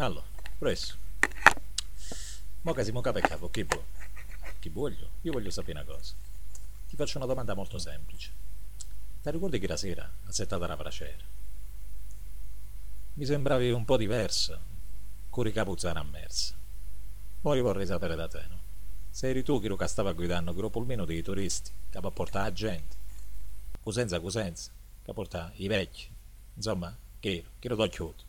Allora, presto. Mo che siamo capo e capo, che vuoi? Che voglio? Io voglio sapere una cosa. Ti faccio una domanda molto semplice. Ti ricordi che la sera a settata la braciera? Mi sembravi un po' diversa, con i capuzzana ammersa. Poi vorrei sapere da te, no? Se eri tu che stava guidando il pulmino dei turisti, che va a portare la gente. Cosenza, cosenza, che porta i vecchi. Insomma, che, che lo do chiuso.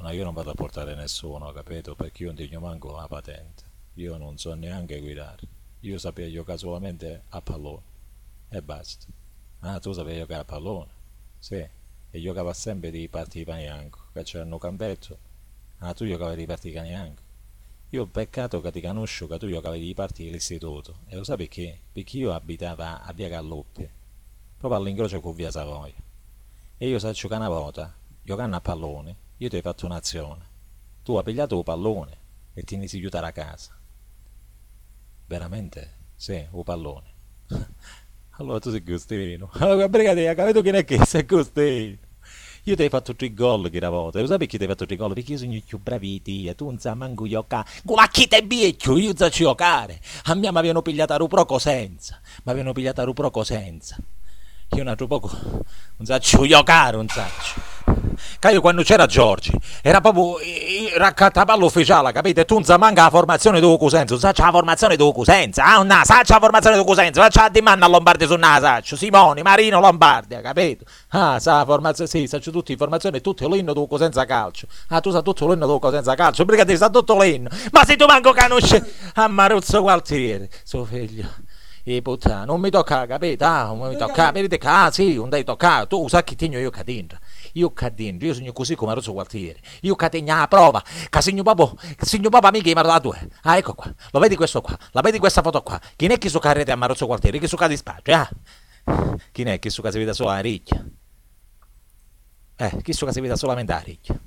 No, io non vado a portare nessuno, capito? Perché io non ti manco la patente. Io non so neanche guidare. Io sapevo giocare solamente a pallone. E basta. Ah, tu sapevi giocare a pallone? Sì. E giocava sempre di partiti panianco. Che c'erano campetto. Ah, tu giocavi di partiti panianco. Io peccato che ti conosco che tu giocavi di partiti dell'istituto. E lo sai perché? Perché io abitavo a Via Galloppia. Proprio all'incrocio con Via Savoia. E io so giocare una volta, giocando a pallone, io ti ho fatto un'azione. Tu hai pigliato il pallone e ti inizi a aiutare a casa. Veramente? Sì, il pallone. allora tu sei gustino. Allora, brigadiere, capito non è che sei gustino? Io ti ho fatto tre gol che volta. Lo sai perché ti ho fatto tre gol? Perché io sono più bravi di te. Tu non sai manco giocare. Ma chi te biecchio? Io so giocare. A me mi avevano pigliato a Ruproco senza. Mi avevano pigliato a Ruproco senza. Io un altro poco non so giocare, non so. Che quando c'era Giorgi era proprio il raccattapallo ufficiale, capite? Tu non sa manca la formazione di Cusenza, sa la formazione di Cusenza, ah, no, sa la formazione di Cusenza, faccia la dimanda a Lombardi su Nasaccio, Simoni, Marino, Lombardi, capito? Ah, sa formazione, sì, sa tutti le formazioni, tutto l'inno di Cusenza calcio. Ah, tu sa tutto l'inno di Cusenza calcio, perché ti sa tutto l'inno. Ma se tu manco conosci a Maruzzo Gualtieri, suo figlio e puttana, non mi tocca, capito? Ah, non mi tocca, vedete che, ah sì, non devi toccare, tu sai che tengo io che dentro. Io che dentro, io sono così come Rosso Gualtieri, io che tengo la prova, che segno segno proprio amiche mi ha due. Ah, ecco qua, lo vedi questo qua, la vedi questa foto qua, chi è che su carrete a Marozzo Gualtieri, chi su casa di spaccio, ah? Chi è che su casa vede solo la ricchia? Eh, chi su casa vede solamente la ricchia?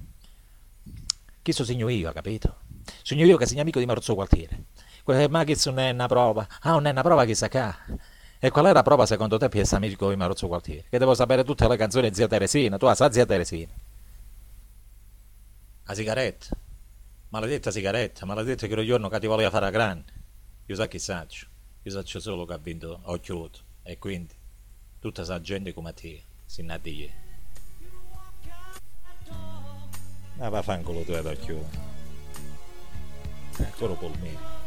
Chi so segno io, capito? Sogno io che segno amico di Marozzo Gualtieri. Ma che non è una prova? Ah, non è una prova che sa che. E qual è la prova secondo te essere amico di Marozzo Gualtieri? Che devo sapere tutte le canzoni di zia Teresina, tu la sai zia Teresina. La sigaretta. Maledetta sigaretta, maledetta che un giorno che ti voleva fare a grande. Io so chi saccio. Io saccio solo che ha vinto Occhiuto. E quindi tutta questa gente come te si nadia. Ma vaffanculo tu ad Occhiuto. Ancora polmino.